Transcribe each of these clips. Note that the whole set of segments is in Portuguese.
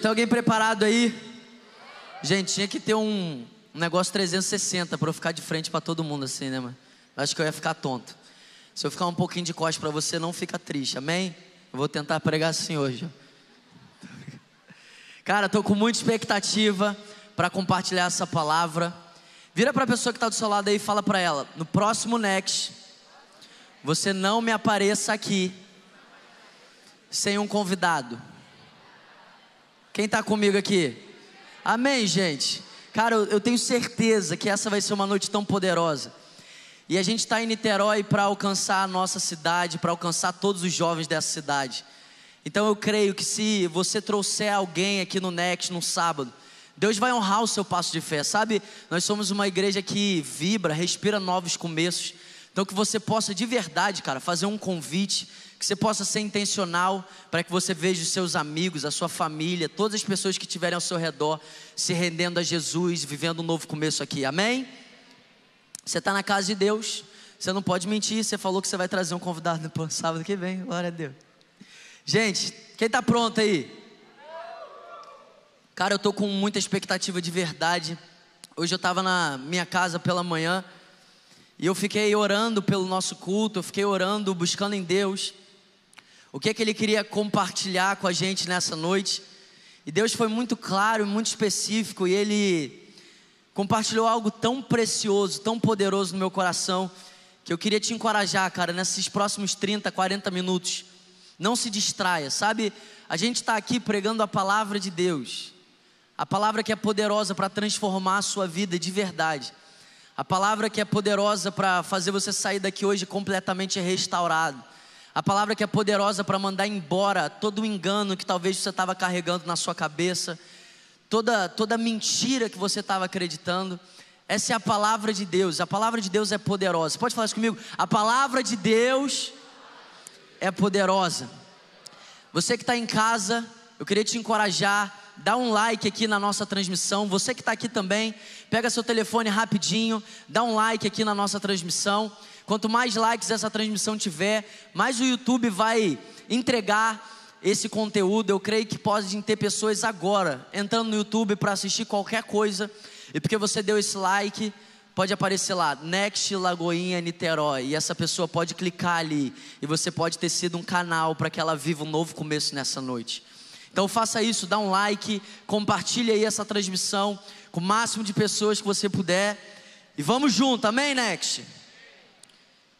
Tem alguém preparado aí? Gente, tinha que ter um, negócio 360 para eu ficar de frente para todo mundo assim, né, mano? Acho que eu ia ficar tonto. Se eu ficar um pouquinho de costas para você, não fica triste, amém? Eu vou tentar pregar assim hoje. Cara, tô com muita expectativa para compartilhar essa palavra. Vira para a pessoa que está do seu lado aí e fala para ela: no próximo Next, você não me apareça aqui sem um convidado. Quem está comigo aqui? Amém, gente? Cara, eu, eu tenho certeza que essa vai ser uma noite tão poderosa. E a gente está em Niterói para alcançar a nossa cidade, para alcançar todos os jovens dessa cidade. Então eu creio que se você trouxer alguém aqui no Next no sábado, Deus vai honrar o seu passo de fé, sabe? Nós somos uma igreja que vibra, respira novos começos. Então que você possa de verdade, cara, fazer um convite que você possa ser intencional para que você veja os seus amigos, a sua família, todas as pessoas que estiverem ao seu redor se rendendo a Jesus, vivendo um novo começo aqui, amém? Você está na casa de Deus, você não pode mentir, você falou que você vai trazer um convidado para sábado que vem, glória a Deus. Gente, quem está pronto aí? Cara, eu estou com muita expectativa de verdade. Hoje eu estava na minha casa pela manhã e eu fiquei orando pelo nosso culto, eu fiquei orando, buscando em Deus o que é que ele queria compartilhar com a gente nessa noite. E Deus foi muito claro, muito específico, e ele compartilhou algo tão precioso, tão poderoso no meu coração, que eu queria te encorajar, cara, nesses próximos 30, 40 minutos. Não se distraia, sabe? A gente está aqui pregando a palavra de Deus, a palavra que é poderosa para transformar a sua vida de verdade, a palavra que é poderosa para fazer você sair daqui hoje completamente restaurado a palavra que é poderosa para mandar embora todo o engano que talvez você estava carregando na sua cabeça, toda, toda mentira que você estava acreditando. Essa é a palavra de Deus. A palavra de Deus é poderosa. Pode falar isso comigo? A palavra de Deus é poderosa. Você que está em casa, eu queria te encorajar. Dá um like aqui na nossa transmissão. Você que está aqui também, pega seu telefone rapidinho, dá um like aqui na nossa transmissão. Quanto mais likes essa transmissão tiver, mais o YouTube vai entregar esse conteúdo. Eu creio que podem ter pessoas agora entrando no YouTube para assistir qualquer coisa, e porque você deu esse like, pode aparecer lá, Next Lagoinha Niterói, e essa pessoa pode clicar ali, e você pode ter sido um canal para que ela viva um novo começo nessa noite. Então faça isso, dá um like, compartilhe aí essa transmissão com o máximo de pessoas que você puder. E vamos junto, amém, Next?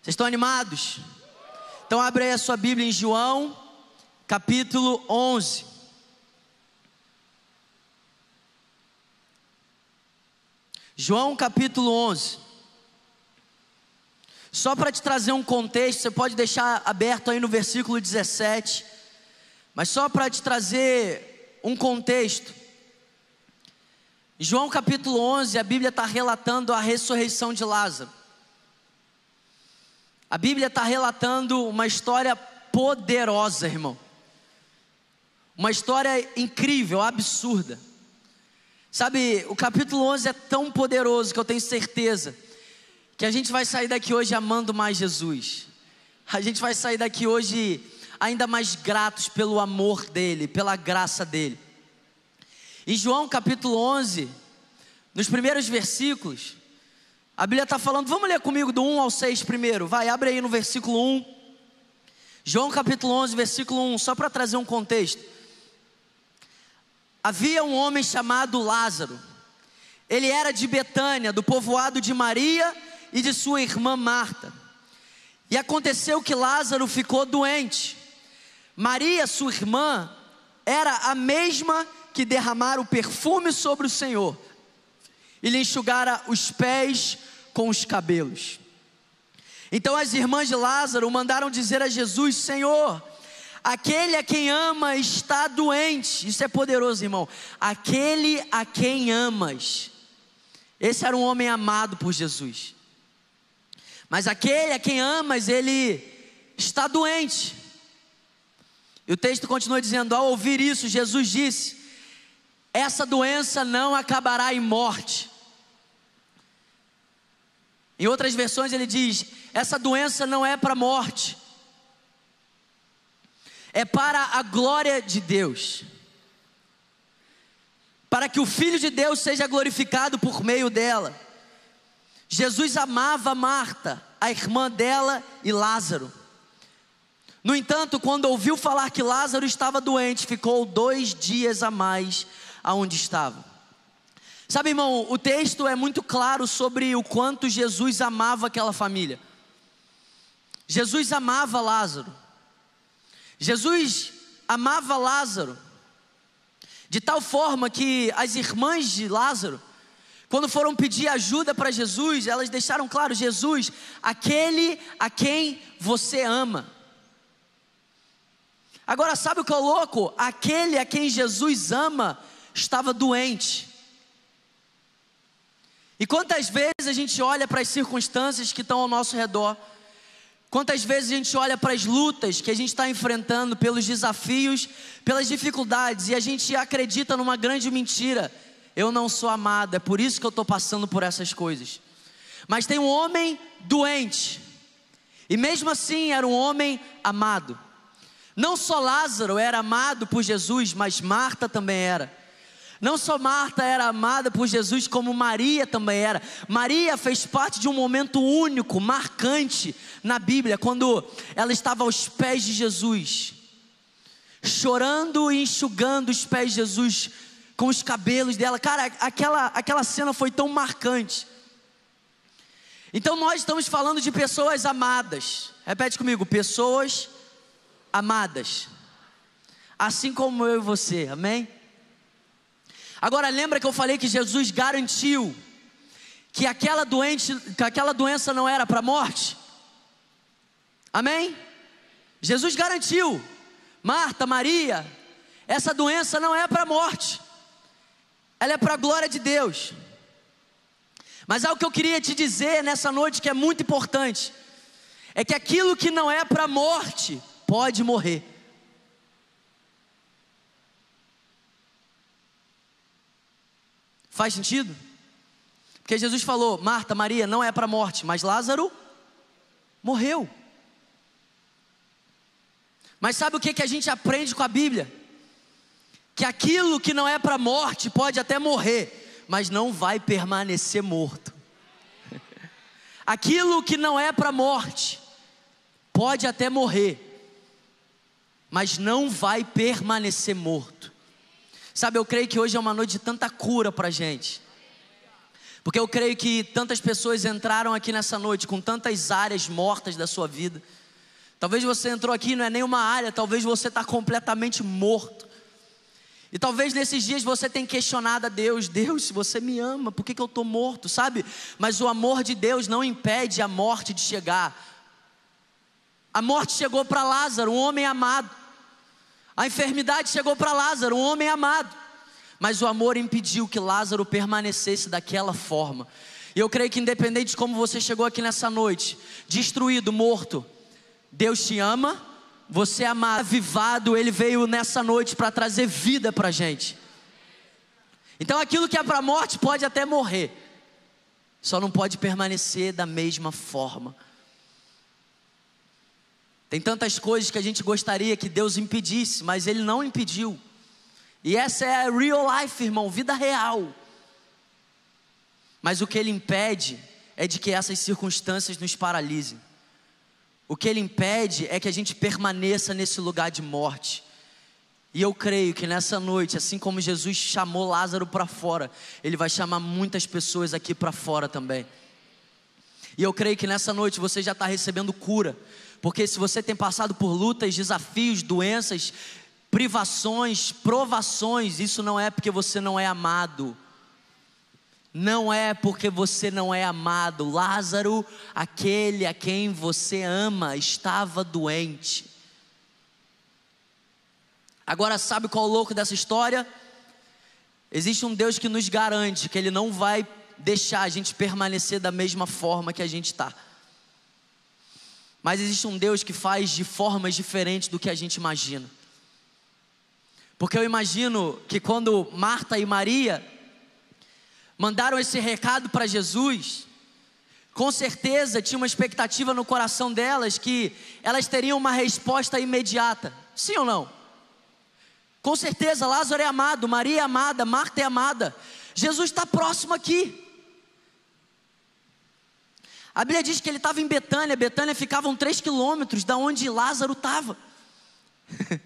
Vocês estão animados? Então abre aí a sua Bíblia em João, capítulo 11. João capítulo 11. Só para te trazer um contexto, você pode deixar aberto aí no versículo 17, mas só para te trazer um contexto. João capítulo 11, a Bíblia está relatando a ressurreição de Lázaro. A Bíblia está relatando uma história poderosa, irmão. Uma história incrível, absurda. Sabe, o capítulo 11 é tão poderoso que eu tenho certeza que a gente vai sair daqui hoje amando mais Jesus. A gente vai sair daqui hoje ainda mais gratos pelo amor dele, pela graça dele. Em João capítulo 11, nos primeiros versículos, a Bíblia está falando, vamos ler comigo do 1 ao 6 primeiro. Vai, abre aí no versículo 1. João capítulo 11, versículo 1, só para trazer um contexto. Havia um homem chamado Lázaro. Ele era de Betânia, do povoado de Maria e de sua irmã Marta. E aconteceu que Lázaro ficou doente. Maria, sua irmã, era a mesma que derramara o perfume sobre o Senhor e lhe enxugara os pés com os cabelos. Então as irmãs de Lázaro mandaram dizer a Jesus: Senhor, aquele a quem ama está doente. Isso é poderoso, irmão. Aquele a quem amas. Esse era um homem amado por Jesus. Mas aquele a quem amas, ele está doente. E o texto continua dizendo: ao ouvir isso, Jesus disse: Essa doença não acabará em morte em outras versões ele diz: essa doença não é para a morte, é para a glória de Deus. para que o Filho de Deus seja glorificado por meio dela. Jesus amava Marta, a irmã dela e Lázaro. No entanto, quando ouviu falar que Lázaro estava doente, ficou dois dias a mais aonde estava. Sabe, irmão, o texto é muito claro sobre o quanto Jesus amava aquela família. Jesus amava Lázaro. Jesus amava Lázaro de tal forma que as irmãs de Lázaro, quando foram pedir ajuda para Jesus, elas deixaram claro: Jesus, aquele a quem você ama. Agora, sabe o que é louco? Aquele a quem Jesus ama estava doente. E quantas vezes a gente olha para as circunstâncias que estão ao nosso redor, quantas vezes a gente olha para as lutas que a gente está enfrentando, pelos desafios, pelas dificuldades, e a gente acredita numa grande mentira: eu não sou amado, é por isso que eu estou passando por essas coisas. Mas tem um homem doente, e mesmo assim era um homem amado. Não só Lázaro era amado por Jesus, mas Marta também era. Não só Marta era amada por Jesus, como Maria também era. Maria fez parte de um momento único, marcante na Bíblia, quando ela estava aos pés de Jesus, chorando e enxugando os pés de Jesus com os cabelos dela. Cara, aquela, aquela cena foi tão marcante. Então nós estamos falando de pessoas amadas. Repete comigo: pessoas amadas. Assim como eu e você, amém? Agora lembra que eu falei que Jesus garantiu que aquela doente, que aquela doença não era para morte? Amém? Jesus garantiu. Marta, Maria, essa doença não é para morte. Ela é para a glória de Deus. Mas algo que eu queria te dizer nessa noite que é muito importante é que aquilo que não é para morte pode morrer. Faz sentido? Porque Jesus falou: Marta, Maria, não é para morte, mas Lázaro morreu. Mas sabe o que, que a gente aprende com a Bíblia? Que aquilo que não é para morte pode até morrer, mas não vai permanecer morto. aquilo que não é para morte pode até morrer, mas não vai permanecer morto. Sabe, eu creio que hoje é uma noite de tanta cura para gente. Porque eu creio que tantas pessoas entraram aqui nessa noite com tantas áreas mortas da sua vida. Talvez você entrou aqui não é nenhuma área, talvez você está completamente morto. E talvez nesses dias você tenha questionado a Deus: Deus, se você me ama, por que, que eu estou morto? Sabe? Mas o amor de Deus não impede a morte de chegar. A morte chegou para Lázaro, um homem amado. A enfermidade chegou para Lázaro, um homem amado. Mas o amor impediu que Lázaro permanecesse daquela forma. E eu creio que, independente de como você chegou aqui nessa noite, destruído, morto, Deus te ama, você é amado, avivado, Ele veio nessa noite para trazer vida para a gente. Então aquilo que é para a morte pode até morrer, só não pode permanecer da mesma forma. Tem tantas coisas que a gente gostaria que Deus impedisse, mas Ele não impediu. E essa é a real life, irmão, vida real. Mas o que Ele impede é de que essas circunstâncias nos paralisem. O que Ele impede é que a gente permaneça nesse lugar de morte. E eu creio que nessa noite, assim como Jesus chamou Lázaro para fora, Ele vai chamar muitas pessoas aqui para fora também. E eu creio que nessa noite você já está recebendo cura, porque se você tem passado por lutas, desafios, doenças, privações, provações, isso não é porque você não é amado. Não é porque você não é amado. Lázaro, aquele a quem você ama, estava doente. Agora, sabe qual é o louco dessa história? Existe um Deus que nos garante que Ele não vai deixar a gente permanecer da mesma forma que a gente está. Mas existe um Deus que faz de formas diferentes do que a gente imagina. Porque eu imagino que quando Marta e Maria mandaram esse recado para Jesus, com certeza tinha uma expectativa no coração delas que elas teriam uma resposta imediata. Sim ou não? Com certeza, Lázaro é amado, Maria é amada, Marta é amada. Jesus está próximo aqui. A Bíblia diz que ele estava em Betânia, Betânia ficavam três quilômetros da onde Lázaro estava.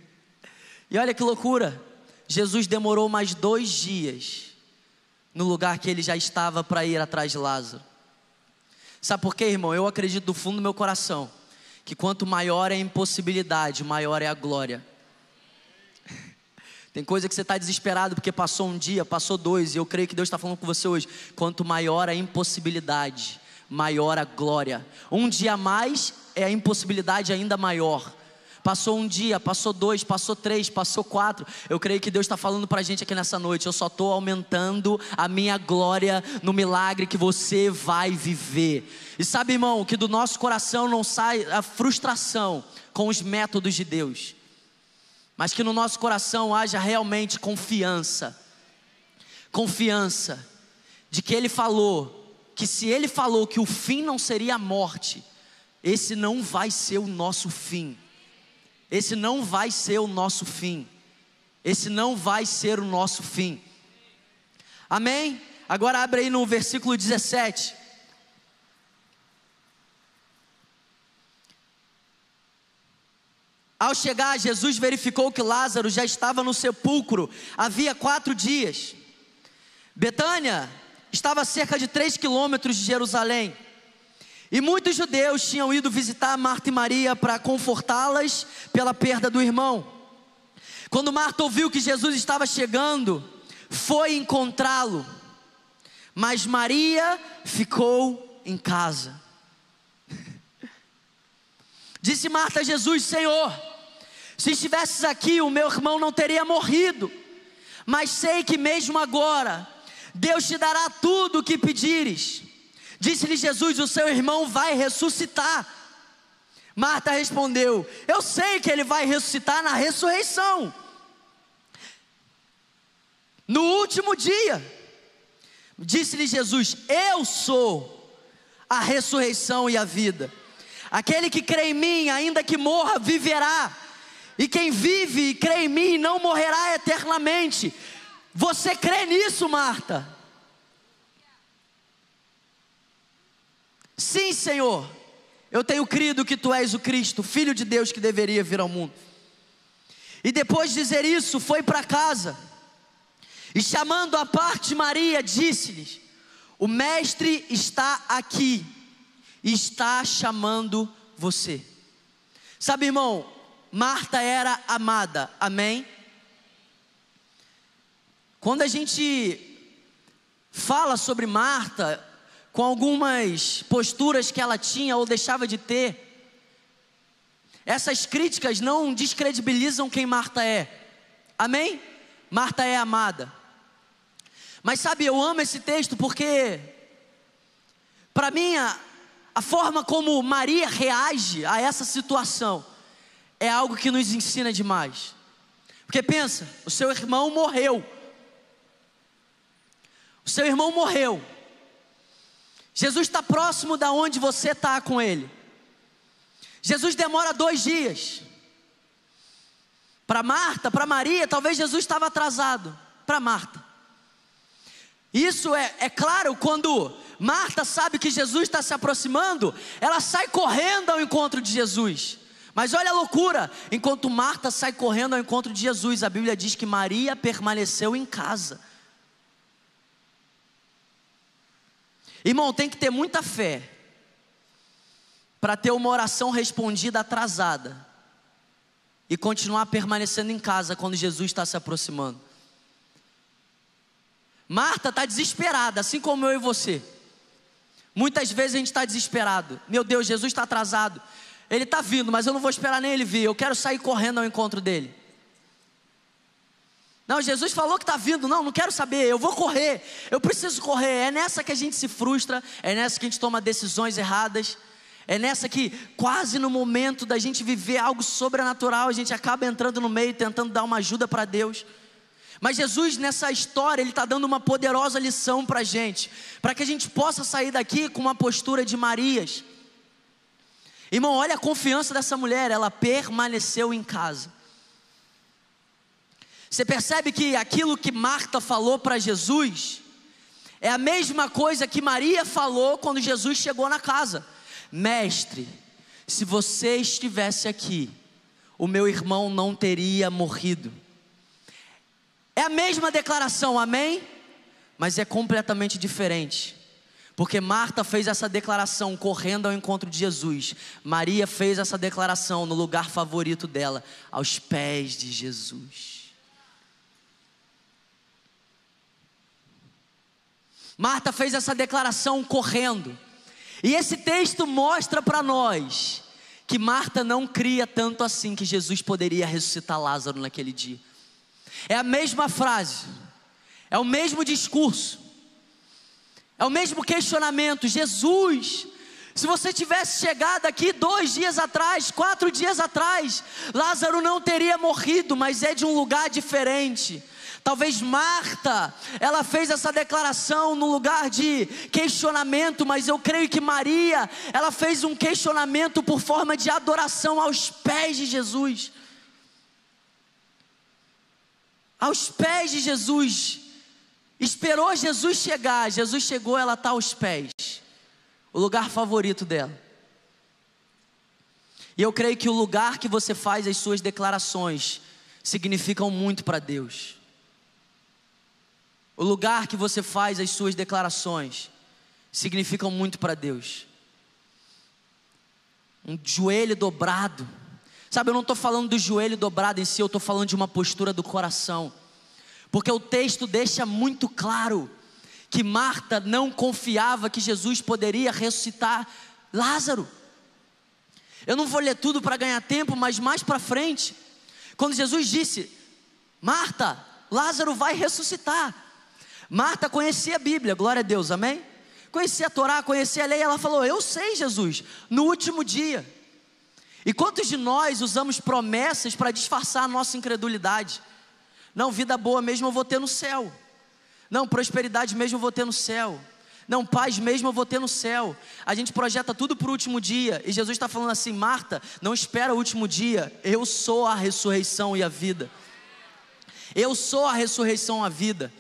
e olha que loucura, Jesus demorou mais dois dias no lugar que ele já estava para ir atrás de Lázaro. Sabe por quê, irmão? Eu acredito do fundo do meu coração que quanto maior é a impossibilidade, maior é a glória. Tem coisa que você está desesperado porque passou um dia, passou dois, e eu creio que Deus está falando com você hoje. Quanto maior a impossibilidade, maior a glória. Um dia mais é a impossibilidade ainda maior. Passou um dia, passou dois, passou três, passou quatro. Eu creio que Deus está falando para a gente aqui nessa noite. Eu só estou aumentando a minha glória no milagre que você vai viver. E sabe, irmão, que do nosso coração não sai a frustração com os métodos de Deus, mas que no nosso coração haja realmente confiança. Confiança de que Ele falou, que se Ele falou que o fim não seria a morte, esse não vai ser o nosso fim. Esse não vai ser o nosso fim. Esse não vai ser o nosso fim. Amém? Agora abre aí no versículo 17. Ao chegar, Jesus verificou que Lázaro já estava no sepulcro havia quatro dias. Betânia estava a cerca de três quilômetros de Jerusalém. E muitos judeus tinham ido visitar Marta e Maria para confortá-las pela perda do irmão. Quando Marta ouviu que Jesus estava chegando, foi encontrá-lo. Mas Maria ficou em casa. Disse Marta a Jesus: Senhor, se estivesses aqui, o meu irmão não teria morrido. Mas sei que mesmo agora, Deus te dará tudo o que pedires. Disse-lhe Jesus: O seu irmão vai ressuscitar. Marta respondeu: Eu sei que ele vai ressuscitar na ressurreição. No último dia, disse-lhe Jesus: Eu sou a ressurreição e a vida. Aquele que crê em mim, ainda que morra, viverá. E quem vive e crê em mim não morrerá eternamente. Você crê nisso, Marta? Sim, Senhor, eu tenho crido que tu és o Cristo, Filho de Deus que deveria vir ao mundo. E depois de dizer isso, foi para casa. E chamando a parte Maria, disse-lhes: O Mestre está aqui, e está chamando você. Sabe, irmão, Marta era amada, amém? Quando a gente fala sobre Marta, com algumas posturas que ela tinha ou deixava de ter. Essas críticas não descredibilizam quem Marta é. Amém? Marta é amada. Mas sabe, eu amo esse texto porque, para mim, a, a forma como Maria reage a essa situação é algo que nos ensina demais. Porque pensa, o seu irmão morreu. O seu irmão morreu. Jesus está próximo da onde você está com Ele. Jesus demora dois dias. Para Marta, para Maria, talvez Jesus estava atrasado. Para Marta. Isso é, é claro quando Marta sabe que Jesus está se aproximando, ela sai correndo ao encontro de Jesus. Mas olha a loucura: enquanto Marta sai correndo ao encontro de Jesus, a Bíblia diz que Maria permaneceu em casa. Irmão, tem que ter muita fé para ter uma oração respondida atrasada e continuar permanecendo em casa quando Jesus está se aproximando. Marta está desesperada, assim como eu e você. Muitas vezes a gente está desesperado. Meu Deus, Jesus está atrasado. Ele está vindo, mas eu não vou esperar nem ele vir. Eu quero sair correndo ao encontro dele. Não, Jesus falou que está vindo. Não, não quero saber. Eu vou correr. Eu preciso correr. É nessa que a gente se frustra. É nessa que a gente toma decisões erradas. É nessa que, quase no momento da gente viver algo sobrenatural, a gente acaba entrando no meio, tentando dar uma ajuda para Deus. Mas Jesus, nessa história, Ele está dando uma poderosa lição para a gente, para que a gente possa sair daqui com uma postura de Marias. Irmão, olha a confiança dessa mulher, ela permaneceu em casa. Você percebe que aquilo que Marta falou para Jesus é a mesma coisa que Maria falou quando Jesus chegou na casa: Mestre, se você estivesse aqui, o meu irmão não teria morrido. É a mesma declaração, amém? Mas é completamente diferente. Porque Marta fez essa declaração correndo ao encontro de Jesus. Maria fez essa declaração no lugar favorito dela, aos pés de Jesus. Marta fez essa declaração correndo. E esse texto mostra para nós que Marta não cria tanto assim que Jesus poderia ressuscitar Lázaro naquele dia. É a mesma frase, é o mesmo discurso, é o mesmo questionamento. Jesus, se você tivesse chegado aqui dois dias atrás, quatro dias atrás, Lázaro não teria morrido, mas é de um lugar diferente. Talvez Marta, ela fez essa declaração no lugar de questionamento, mas eu creio que Maria, ela fez um questionamento por forma de adoração aos pés de Jesus aos pés de Jesus, esperou Jesus chegar. Jesus chegou, ela está aos pés, o lugar favorito dela. E eu creio que o lugar que você faz as suas declarações significam muito para Deus. O lugar que você faz as suas declarações significam muito para Deus. Um joelho dobrado Sabe, eu não estou falando do joelho dobrado em si, eu estou falando de uma postura do coração. Porque o texto deixa muito claro que Marta não confiava que Jesus poderia ressuscitar Lázaro. Eu não vou ler tudo para ganhar tempo, mas mais para frente, quando Jesus disse: Marta, Lázaro vai ressuscitar. Marta conhecia a Bíblia, glória a Deus, amém? Conhecia a Torá, conhecia a lei, ela falou: Eu sei, Jesus, no último dia. E quantos de nós usamos promessas para disfarçar a nossa incredulidade? Não, vida boa mesmo eu vou ter no céu. Não, prosperidade mesmo eu vou ter no céu. Não, paz mesmo eu vou ter no céu. A gente projeta tudo para o último dia. E Jesus está falando assim: Marta, não espera o último dia. Eu sou a ressurreição e a vida. Eu sou a ressurreição e a vida.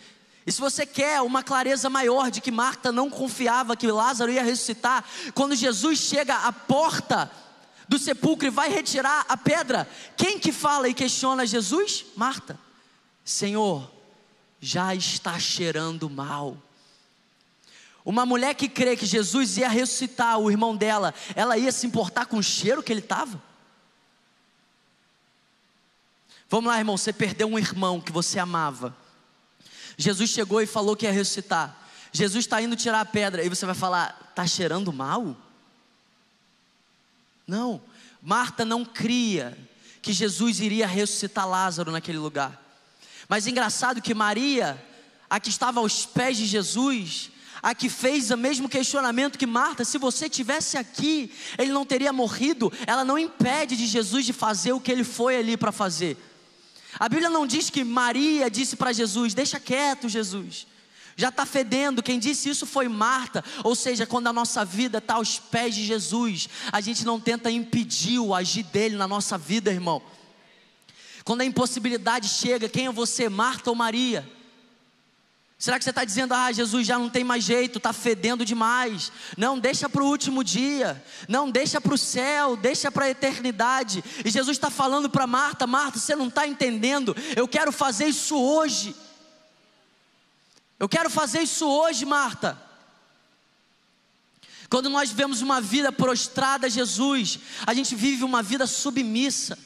E se você quer uma clareza maior de que Marta não confiava que Lázaro ia ressuscitar, quando Jesus chega à porta do sepulcro e vai retirar a pedra. Quem que fala e questiona Jesus? Marta. Senhor, já está cheirando mal. Uma mulher que crê que Jesus ia ressuscitar o irmão dela, ela ia se importar com o cheiro que ele estava? Vamos lá, irmão, você perdeu um irmão que você amava. Jesus chegou e falou que ia ressuscitar. Jesus está indo tirar a pedra, e você vai falar: está cheirando mal? Não, Marta não cria que Jesus iria ressuscitar Lázaro naquele lugar. Mas engraçado que Maria, a que estava aos pés de Jesus, a que fez o mesmo questionamento que Marta, se você tivesse aqui, ele não teria morrido. Ela não impede de Jesus de fazer o que ele foi ali para fazer. A Bíblia não diz que Maria disse para Jesus: Deixa quieto, Jesus já está fedendo. Quem disse isso foi Marta. Ou seja, quando a nossa vida está aos pés de Jesus, a gente não tenta impedir o agir dele na nossa vida, irmão. Quando a impossibilidade chega, quem é você, Marta ou Maria? Será que você está dizendo, ah, Jesus já não tem mais jeito, está fedendo demais? Não, deixa para o último dia, não, deixa para o céu, deixa para a eternidade. E Jesus está falando para Marta: Marta, você não está entendendo, eu quero fazer isso hoje. Eu quero fazer isso hoje, Marta. Quando nós vivemos uma vida prostrada a Jesus, a gente vive uma vida submissa,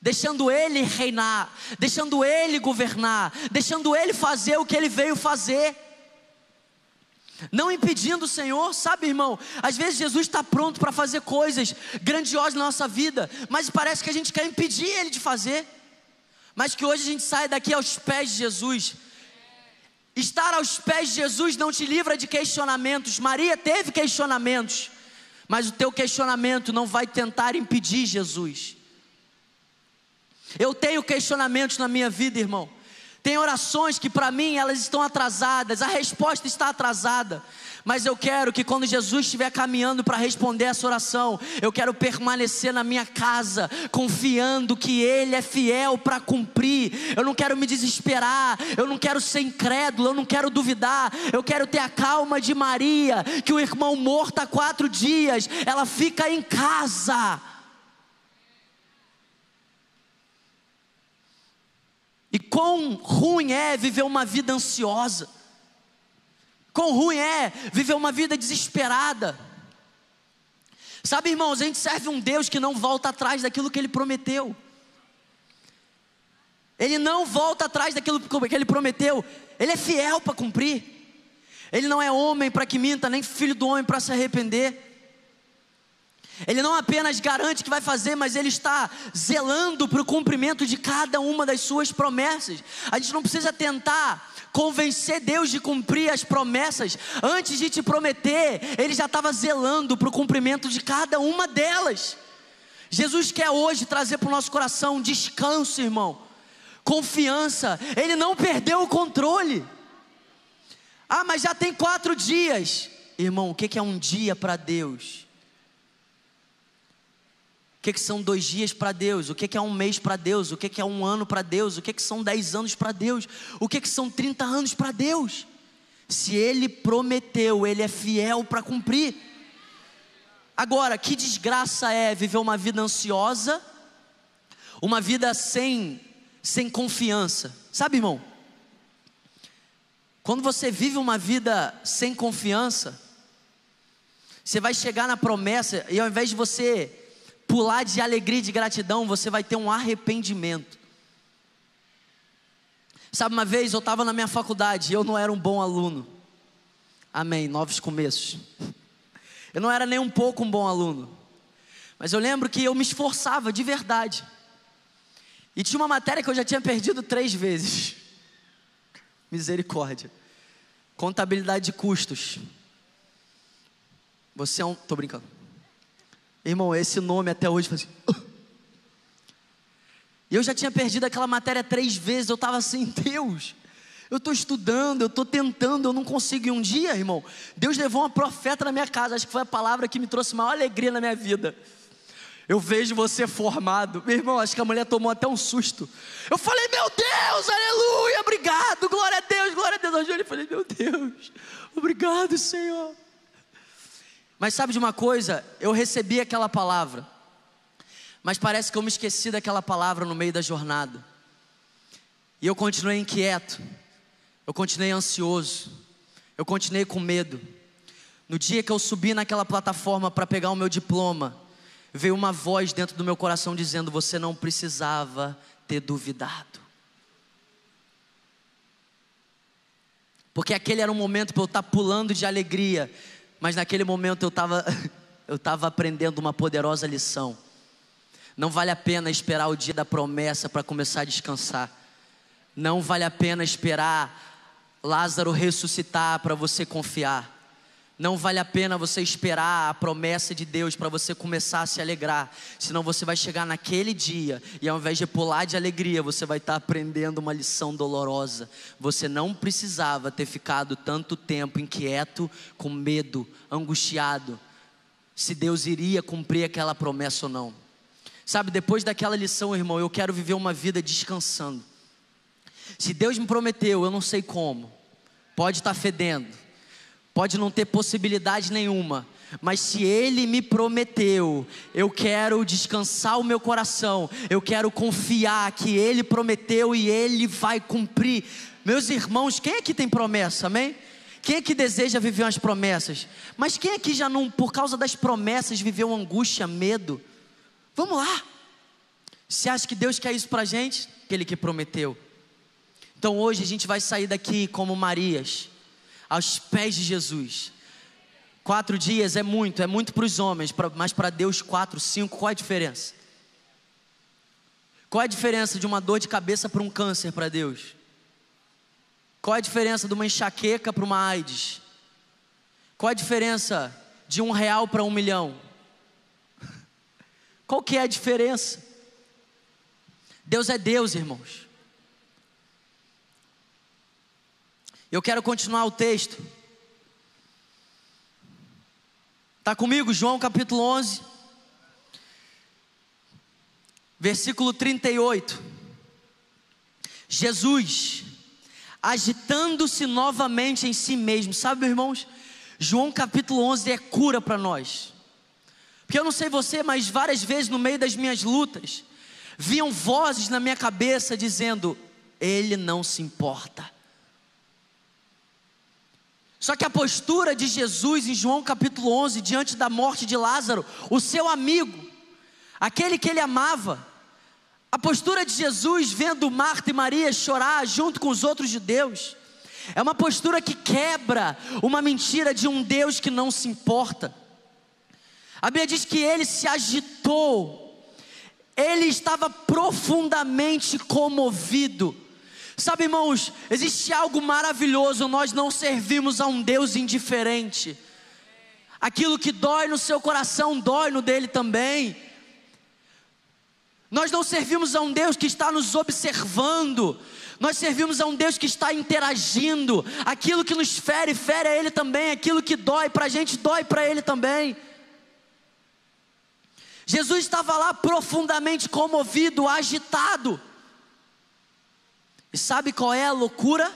deixando Ele reinar, deixando Ele governar, deixando Ele fazer o que Ele veio fazer, não impedindo o Senhor, sabe, irmão? Às vezes Jesus está pronto para fazer coisas grandiosas na nossa vida, mas parece que a gente quer impedir Ele de fazer, mas que hoje a gente sai daqui aos pés de Jesus Estar aos pés de Jesus não te livra de questionamentos. Maria teve questionamentos, mas o teu questionamento não vai tentar impedir Jesus. Eu tenho questionamentos na minha vida, irmão. Tem orações que para mim elas estão atrasadas, a resposta está atrasada. Mas eu quero que quando Jesus estiver caminhando para responder essa oração, eu quero permanecer na minha casa, confiando que Ele é fiel para cumprir. Eu não quero me desesperar, eu não quero ser incrédulo, eu não quero duvidar. Eu quero ter a calma de Maria, que o irmão morto há quatro dias, ela fica em casa. E quão ruim é viver uma vida ansiosa. Quão ruim é viver uma vida desesperada. Sabe, irmãos, a gente serve um Deus que não volta atrás daquilo que ele prometeu. Ele não volta atrás daquilo que ele prometeu. Ele é fiel para cumprir. Ele não é homem para que minta, nem filho do homem para se arrepender. Ele não apenas garante que vai fazer, mas ele está zelando para o cumprimento de cada uma das suas promessas. A gente não precisa tentar convencer Deus de cumprir as promessas. Antes de te prometer, ele já estava zelando para o cumprimento de cada uma delas. Jesus quer hoje trazer para o nosso coração descanso, irmão, confiança. Ele não perdeu o controle. Ah, mas já tem quatro dias. Irmão, o que é um dia para Deus? O que, que são dois dias para Deus? O que, que é um mês para Deus? O que, que é um ano para Deus? O que, que são dez anos para Deus? O que, que são trinta anos para Deus? Se Ele prometeu, Ele é fiel para cumprir. Agora, que desgraça é viver uma vida ansiosa, uma vida sem, sem confiança. Sabe, irmão? Quando você vive uma vida sem confiança, você vai chegar na promessa e ao invés de você pular de alegria e de gratidão, você vai ter um arrependimento. Sabe, uma vez eu estava na minha faculdade eu não era um bom aluno. Amém, novos começos. Eu não era nem um pouco um bom aluno. Mas eu lembro que eu me esforçava de verdade. E tinha uma matéria que eu já tinha perdido três vezes. Misericórdia. Contabilidade de custos. Você é um. Tô brincando. Irmão, esse nome até hoje assim. E eu já tinha perdido aquela matéria três vezes. Eu estava assim, Deus, eu estou estudando, eu estou tentando, eu não consigo. E um dia, irmão, Deus levou uma profeta na minha casa. Acho que foi a palavra que me trouxe maior alegria na minha vida. Eu vejo você formado. Meu irmão, acho que a mulher tomou até um susto. Eu falei, meu Deus, aleluia, obrigado, glória a Deus, glória a Deus. Eu falei, meu Deus, obrigado, Senhor. Mas sabe de uma coisa? Eu recebi aquela palavra, mas parece que eu me esqueci daquela palavra no meio da jornada. E eu continuei inquieto, eu continuei ansioso, eu continuei com medo. No dia que eu subi naquela plataforma para pegar o meu diploma, veio uma voz dentro do meu coração dizendo: Você não precisava ter duvidado. Porque aquele era um momento para eu estar pulando de alegria, mas naquele momento eu estava eu estava aprendendo uma poderosa lição. Não vale a pena esperar o dia da promessa para começar a descansar. Não vale a pena esperar Lázaro ressuscitar para você confiar. Não vale a pena você esperar a promessa de Deus para você começar a se alegrar, senão você vai chegar naquele dia e ao invés de pular de alegria, você vai estar tá aprendendo uma lição dolorosa. Você não precisava ter ficado tanto tempo inquieto, com medo, angustiado, se Deus iria cumprir aquela promessa ou não. Sabe, depois daquela lição, irmão, eu quero viver uma vida descansando. Se Deus me prometeu, eu não sei como, pode estar tá fedendo pode não ter possibilidade nenhuma, mas se Ele me prometeu, eu quero descansar o meu coração, eu quero confiar que Ele prometeu e Ele vai cumprir. Meus irmãos, quem aqui tem promessa, amém? Quem é que deseja viver as promessas? Mas quem aqui já não, por causa das promessas, viveu angústia, medo? Vamos lá. Você acha que Deus quer isso para gente? Aquele que prometeu. Então hoje a gente vai sair daqui como Marias aos pés de Jesus. Quatro dias é muito, é muito para os homens, mas para Deus, quatro, cinco, qual é a diferença? Qual é a diferença de uma dor de cabeça para um câncer para Deus? Qual é a diferença de uma enxaqueca para uma AIDS? Qual é a diferença de um real para um milhão? Qual que é a diferença? Deus é Deus, irmãos. Eu quero continuar o texto. Está comigo, João capítulo 11, versículo 38. Jesus, agitando-se novamente em si mesmo, sabe, meus irmãos? João capítulo 11 é cura para nós. Porque eu não sei você, mas várias vezes no meio das minhas lutas, vinham vozes na minha cabeça dizendo: Ele não se importa. Só que a postura de Jesus em João capítulo 11, diante da morte de Lázaro, o seu amigo, aquele que ele amava, a postura de Jesus vendo Marta e Maria chorar junto com os outros judeus, é uma postura que quebra uma mentira de um Deus que não se importa. A Bíblia diz que ele se agitou, ele estava profundamente comovido. Sabe, irmãos, existe algo maravilhoso, nós não servimos a um Deus indiferente. Aquilo que dói no seu coração, dói no dele também. Nós não servimos a um Deus que está nos observando, nós servimos a um Deus que está interagindo. Aquilo que nos fere, fere a Ele também. Aquilo que dói para a gente, dói para Ele também. Jesus estava lá profundamente comovido, agitado. Sabe qual é a loucura?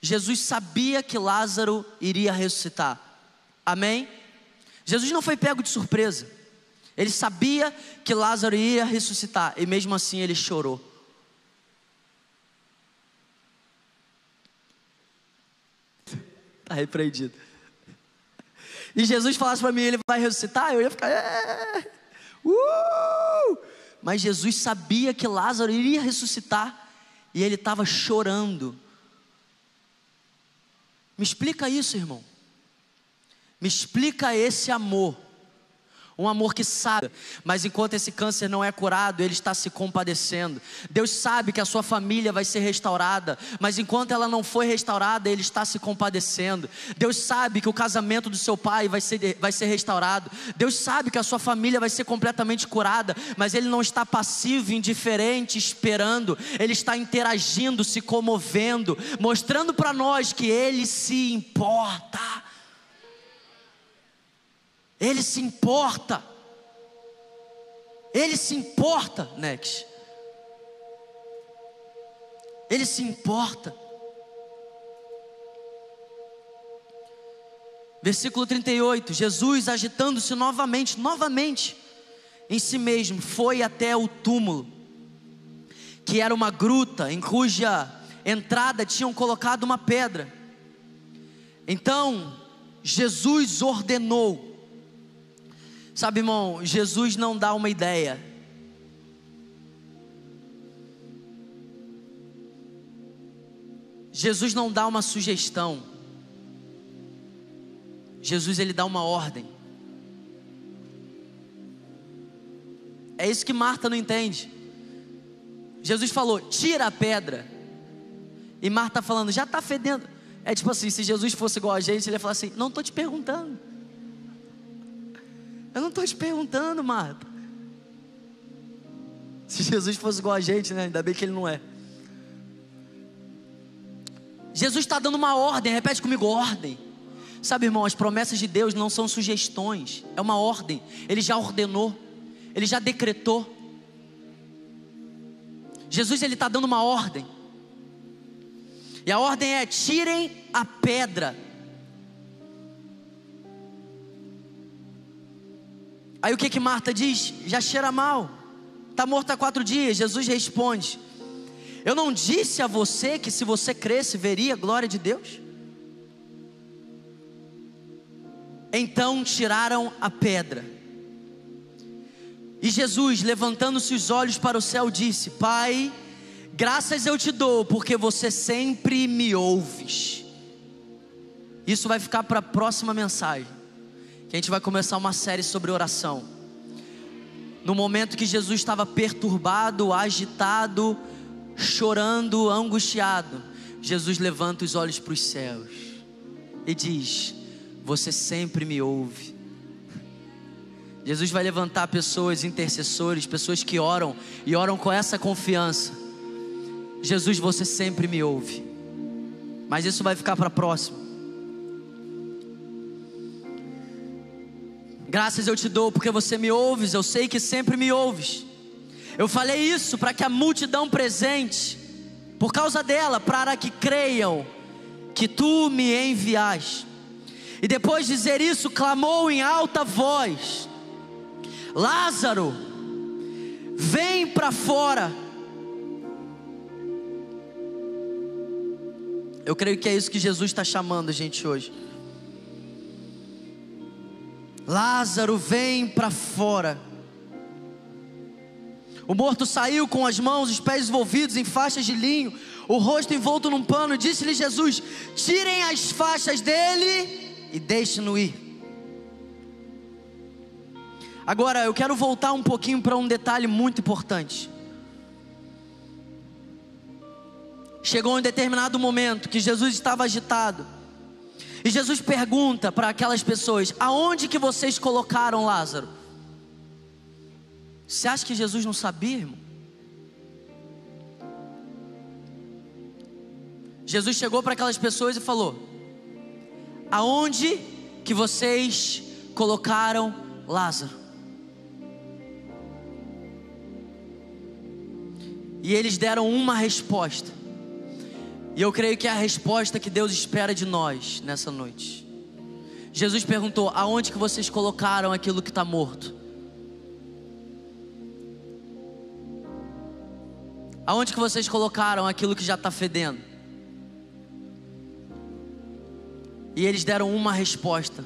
Jesus sabia que Lázaro iria ressuscitar. Amém? Jesus não foi pego de surpresa. Ele sabia que Lázaro iria ressuscitar e mesmo assim ele chorou. Está repreendido. E Jesus falasse para mim, ele vai ressuscitar, eu ia ficar. É, uh! Mas Jesus sabia que Lázaro iria ressuscitar e ele estava chorando. Me explica isso, irmão. Me explica esse amor um amor que sabe, mas enquanto esse câncer não é curado, ele está se compadecendo. Deus sabe que a sua família vai ser restaurada, mas enquanto ela não foi restaurada, ele está se compadecendo. Deus sabe que o casamento do seu pai vai ser, vai ser restaurado. Deus sabe que a sua família vai ser completamente curada, mas ele não está passivo, indiferente, esperando. Ele está interagindo, se comovendo, mostrando para nós que ele se importa. Ele se importa. Ele se importa, Nex. Ele se importa. Versículo 38: Jesus, agitando-se novamente, novamente, em si mesmo, foi até o túmulo, que era uma gruta em cuja entrada tinham colocado uma pedra. Então, Jesus ordenou Sabe, irmão, Jesus não dá uma ideia. Jesus não dá uma sugestão. Jesus ele dá uma ordem. É isso que Marta não entende. Jesus falou: tira a pedra. E Marta falando: já está fedendo. É tipo assim: se Jesus fosse igual a gente, ele ia falar assim: não estou te perguntando. Eu não estou te perguntando, Marta. Se Jesus fosse igual a gente, né? Ainda bem que ele não é. Jesus está dando uma ordem, repete comigo: ordem. Sabe, irmão, as promessas de Deus não são sugestões, é uma ordem. Ele já ordenou, ele já decretou. Jesus ele está dando uma ordem. E a ordem é: tirem a pedra. Aí o que que Marta diz? Já cheira mal. Está morta há quatro dias. Jesus responde: Eu não disse a você que se você cresce veria a glória de Deus? Então tiraram a pedra. E Jesus, levantando-se os olhos para o céu, disse: Pai, graças eu te dou, porque você sempre me ouves. Isso vai ficar para a próxima mensagem que a gente vai começar uma série sobre oração. No momento que Jesus estava perturbado, agitado, chorando, angustiado, Jesus levanta os olhos para os céus e diz: Você sempre me ouve. Jesus vai levantar pessoas, intercessores, pessoas que oram e oram com essa confiança. Jesus, você sempre me ouve. Mas isso vai ficar para a próxima. Graças eu te dou porque você me ouves, eu sei que sempre me ouves. Eu falei isso para que a multidão presente, por causa dela, para que creiam que tu me enviaste. E depois de dizer isso, clamou em alta voz: Lázaro, vem para fora. Eu creio que é isso que Jesus está chamando a gente hoje. Lázaro, vem para fora. O morto saiu com as mãos os pés envolvidos em faixas de linho, o rosto envolto num pano. Disse-lhe Jesus: Tirem as faixas dele e deixem-no ir. Agora eu quero voltar um pouquinho para um detalhe muito importante. Chegou um determinado momento que Jesus estava agitado. E Jesus pergunta para aquelas pessoas: "Aonde que vocês colocaram Lázaro?" Você acha que Jesus não sabia, irmão? Jesus chegou para aquelas pessoas e falou: Aonde que vocês colocaram Lázaro? E eles deram uma resposta. E eu creio que é a resposta que Deus espera de nós nessa noite. Jesus perguntou: aonde que vocês colocaram aquilo que está morto? Aonde que vocês colocaram aquilo que já está fedendo? E eles deram uma resposta.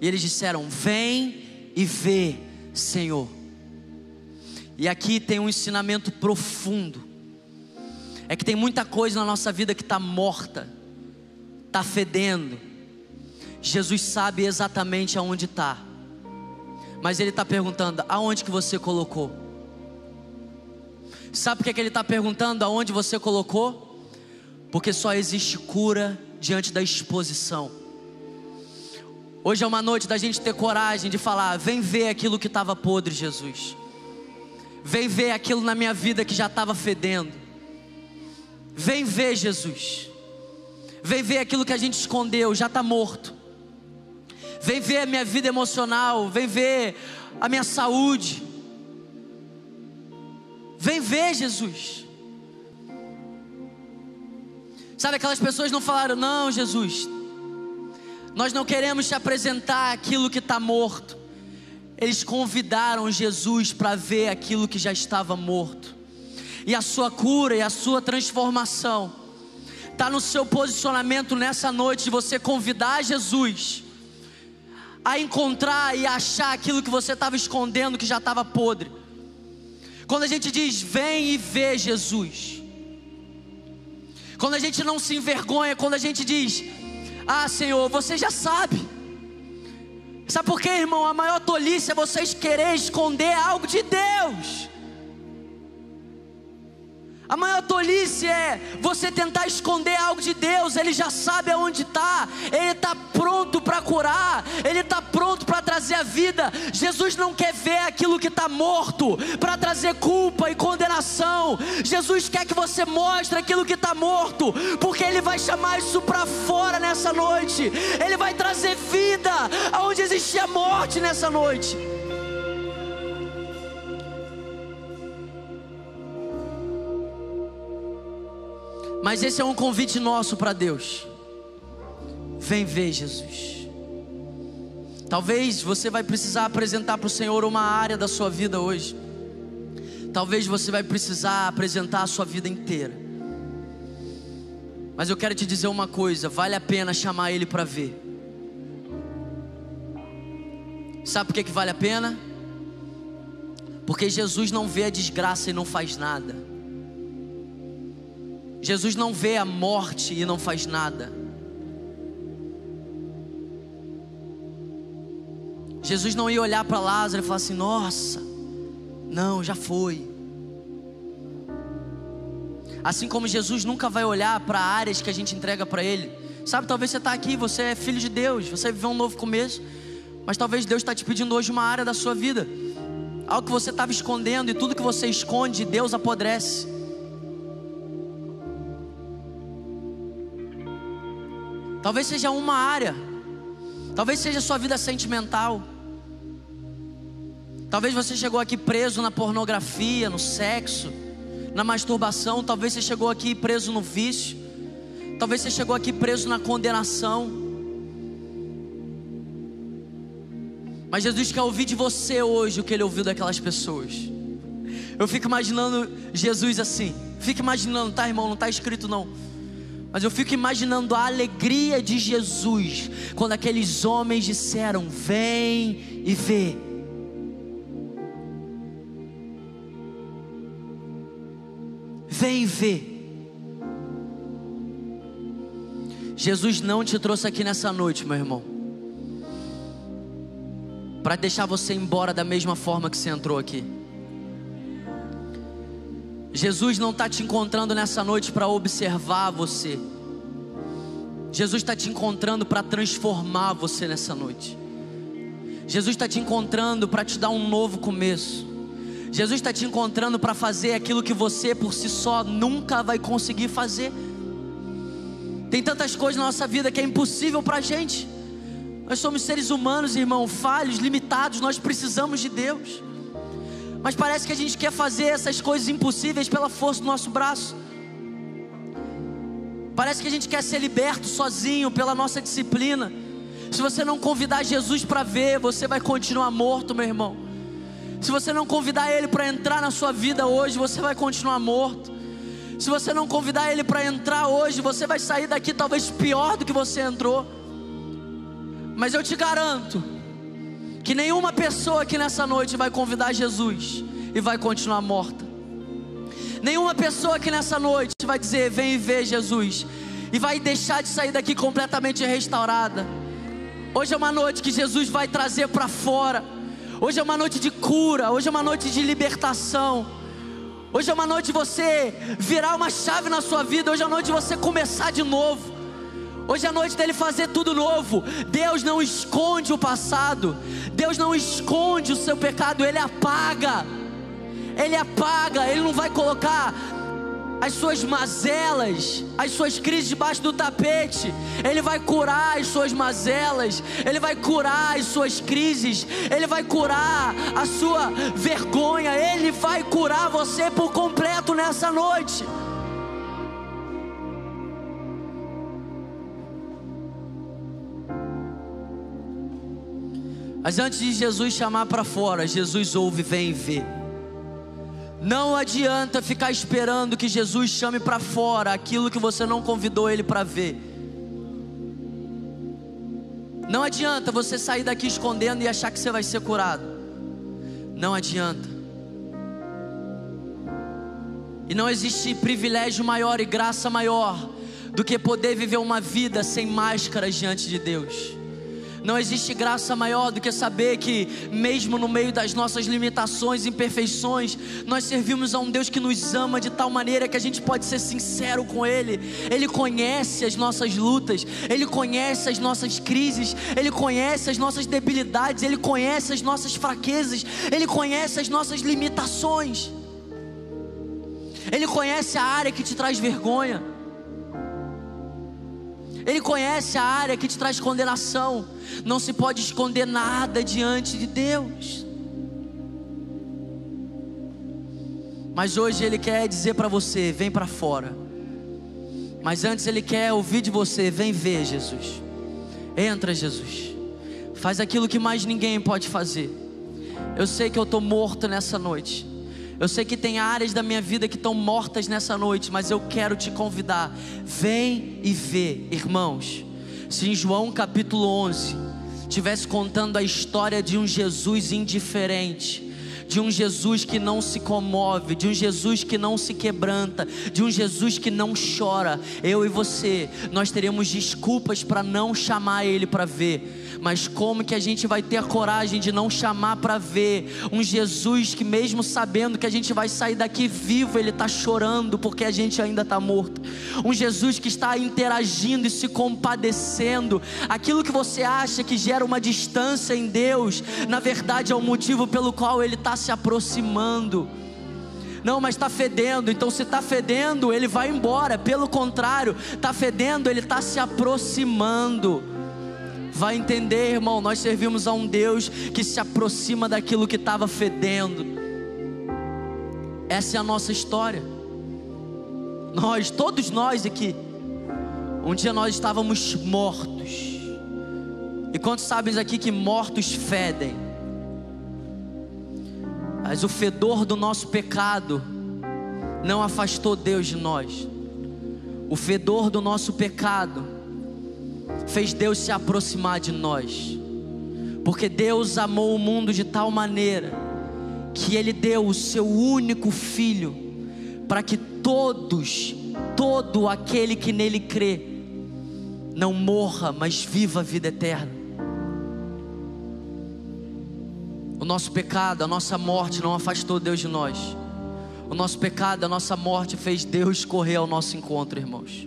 E eles disseram: Vem e vê, Senhor. E aqui tem um ensinamento profundo é que tem muita coisa na nossa vida que está morta, está fedendo. Jesus sabe exatamente aonde está, mas Ele está perguntando: aonde que você colocou? Sabe por que, que Ele está perguntando aonde você colocou? Porque só existe cura diante da exposição. Hoje é uma noite da gente ter coragem de falar: vem ver aquilo que estava podre, Jesus. Vem ver aquilo na minha vida que já estava fedendo. Vem ver Jesus. Vem ver aquilo que a gente escondeu, já está morto. Vem ver a minha vida emocional, vem ver a minha saúde. Vem ver Jesus. Sabe, aquelas pessoas não falaram, não, Jesus, nós não queremos te apresentar aquilo que está morto. Eles convidaram Jesus para ver aquilo que já estava morto e a sua cura e a sua transformação. Está no seu posicionamento nessa noite de você convidar Jesus a encontrar e achar aquilo que você estava escondendo que já estava podre. Quando a gente diz vem e vê Jesus. Quando a gente não se envergonha, quando a gente diz, ah Senhor, você já sabe. Sabe por quê, irmão? A maior tolice é vocês querer esconder algo de Deus. A maior tolice é você tentar esconder algo de Deus, Ele já sabe aonde está, Ele está pronto para curar, Ele está pronto para trazer a vida. Jesus não quer ver aquilo que está morto para trazer culpa e condenação. Jesus quer que você mostre aquilo que está morto, porque Ele vai chamar isso para fora nessa noite, Ele vai trazer vida aonde existia morte nessa noite. Mas esse é um convite nosso para Deus. Vem ver Jesus. Talvez você vai precisar apresentar para o Senhor uma área da sua vida hoje. Talvez você vai precisar apresentar a sua vida inteira. Mas eu quero te dizer uma coisa: vale a pena chamar Ele para ver. Sabe por que, que vale a pena? Porque Jesus não vê a desgraça e não faz nada. Jesus não vê a morte e não faz nada. Jesus não ia olhar para Lázaro e falar assim: Nossa, não, já foi. Assim como Jesus nunca vai olhar para áreas que a gente entrega para Ele. Sabe, talvez você está aqui, você é filho de Deus, você viveu um novo começo, mas talvez Deus está te pedindo hoje uma área da sua vida, algo que você estava escondendo e tudo que você esconde, Deus apodrece. Talvez seja uma área. Talvez seja sua vida sentimental. Talvez você chegou aqui preso na pornografia, no sexo, na masturbação. Talvez você chegou aqui preso no vício. Talvez você chegou aqui preso na condenação. Mas Jesus quer ouvir de você hoje o que ele ouviu daquelas pessoas. Eu fico imaginando Jesus assim. Fico imaginando, tá, irmão? Não está escrito não. Mas eu fico imaginando a alegria de Jesus quando aqueles homens disseram: Vem e vê. Vem e vê. Jesus não te trouxe aqui nessa noite, meu irmão, para deixar você embora da mesma forma que você entrou aqui. Jesus não está te encontrando nessa noite para observar você. Jesus está te encontrando para transformar você nessa noite. Jesus está te encontrando para te dar um novo começo. Jesus está te encontrando para fazer aquilo que você por si só nunca vai conseguir fazer. Tem tantas coisas na nossa vida que é impossível para a gente. Nós somos seres humanos, irmão, falhos, limitados, nós precisamos de Deus. Mas parece que a gente quer fazer essas coisas impossíveis pela força do nosso braço. Parece que a gente quer ser liberto sozinho pela nossa disciplina. Se você não convidar Jesus para ver, você vai continuar morto, meu irmão. Se você não convidar Ele para entrar na sua vida hoje, você vai continuar morto. Se você não convidar Ele para entrar hoje, você vai sair daqui talvez pior do que você entrou. Mas eu te garanto, que nenhuma pessoa aqui nessa noite vai convidar Jesus e vai continuar morta. Nenhuma pessoa aqui nessa noite vai dizer: Vem e vê Jesus, e vai deixar de sair daqui completamente restaurada. Hoje é uma noite que Jesus vai trazer para fora. Hoje é uma noite de cura. Hoje é uma noite de libertação. Hoje é uma noite você virar uma chave na sua vida. Hoje é a noite você começar de novo. Hoje a noite dele fazer tudo novo. Deus não esconde o passado. Deus não esconde o seu pecado, ele apaga. Ele apaga, ele não vai colocar as suas mazelas, as suas crises debaixo do tapete. Ele vai curar as suas mazelas, ele vai curar as suas crises, ele vai curar a sua vergonha, ele vai curar você por completo nessa noite. Mas antes de Jesus chamar para fora, Jesus ouve, vem ver. Não adianta ficar esperando que Jesus chame para fora aquilo que você não convidou ele para ver. Não adianta você sair daqui escondendo e achar que você vai ser curado. Não adianta. E não existe privilégio maior e graça maior do que poder viver uma vida sem máscaras diante de Deus. Não existe graça maior do que saber que, mesmo no meio das nossas limitações e imperfeições, nós servimos a um Deus que nos ama de tal maneira que a gente pode ser sincero com Ele. Ele conhece as nossas lutas, Ele conhece as nossas crises, Ele conhece as nossas debilidades, Ele conhece as nossas fraquezas, Ele conhece as nossas limitações. Ele conhece a área que te traz vergonha. Ele conhece a área que te traz condenação. Não se pode esconder nada diante de Deus. Mas hoje Ele quer dizer para você: vem para fora. Mas antes Ele quer ouvir de você: vem ver, Jesus. Entra, Jesus. Faz aquilo que mais ninguém pode fazer. Eu sei que eu estou morto nessa noite. Eu sei que tem áreas da minha vida que estão mortas nessa noite, mas eu quero te convidar. Vem e vê, irmãos. Se em João capítulo 11 tivesse contando a história de um Jesus indiferente, de um Jesus que não se comove, de um Jesus que não se quebranta, de um Jesus que não chora, eu e você, nós teremos desculpas para não chamar Ele para ver. Mas como que a gente vai ter a coragem de não chamar para ver um Jesus que, mesmo sabendo que a gente vai sair daqui vivo, ele está chorando porque a gente ainda está morto? Um Jesus que está interagindo e se compadecendo. Aquilo que você acha que gera uma distância em Deus, na verdade é o motivo pelo qual ele está se aproximando. Não, mas está fedendo. Então, se está fedendo, ele vai embora. Pelo contrário, está fedendo, ele está se aproximando. Vai entender, irmão, nós servimos a um Deus que se aproxima daquilo que estava fedendo. Essa é a nossa história. Nós, todos nós aqui, um dia nós estávamos mortos. E quantos sabem aqui que mortos fedem? Mas o fedor do nosso pecado não afastou Deus de nós. O fedor do nosso pecado fez Deus se aproximar de nós. Porque Deus amou o mundo de tal maneira que Ele deu o seu único filho, para que todos, todo aquele que nele crê, não morra, mas viva a vida eterna. Nosso pecado, a nossa morte não afastou Deus de nós. O nosso pecado, a nossa morte fez Deus correr ao nosso encontro, irmãos.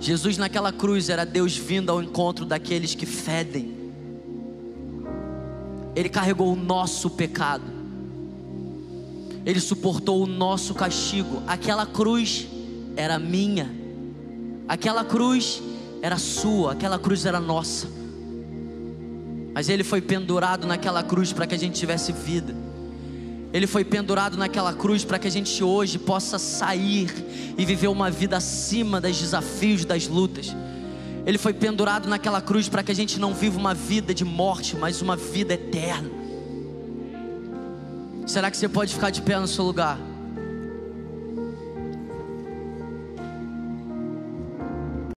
Jesus naquela cruz era Deus vindo ao encontro daqueles que fedem. Ele carregou o nosso pecado. Ele suportou o nosso castigo. Aquela cruz era minha. Aquela cruz era sua, aquela cruz era nossa. Mas ele foi pendurado naquela cruz para que a gente tivesse vida. Ele foi pendurado naquela cruz para que a gente hoje possa sair e viver uma vida acima dos desafios, das lutas. Ele foi pendurado naquela cruz para que a gente não viva uma vida de morte, mas uma vida eterna. Será que você pode ficar de pé no seu lugar?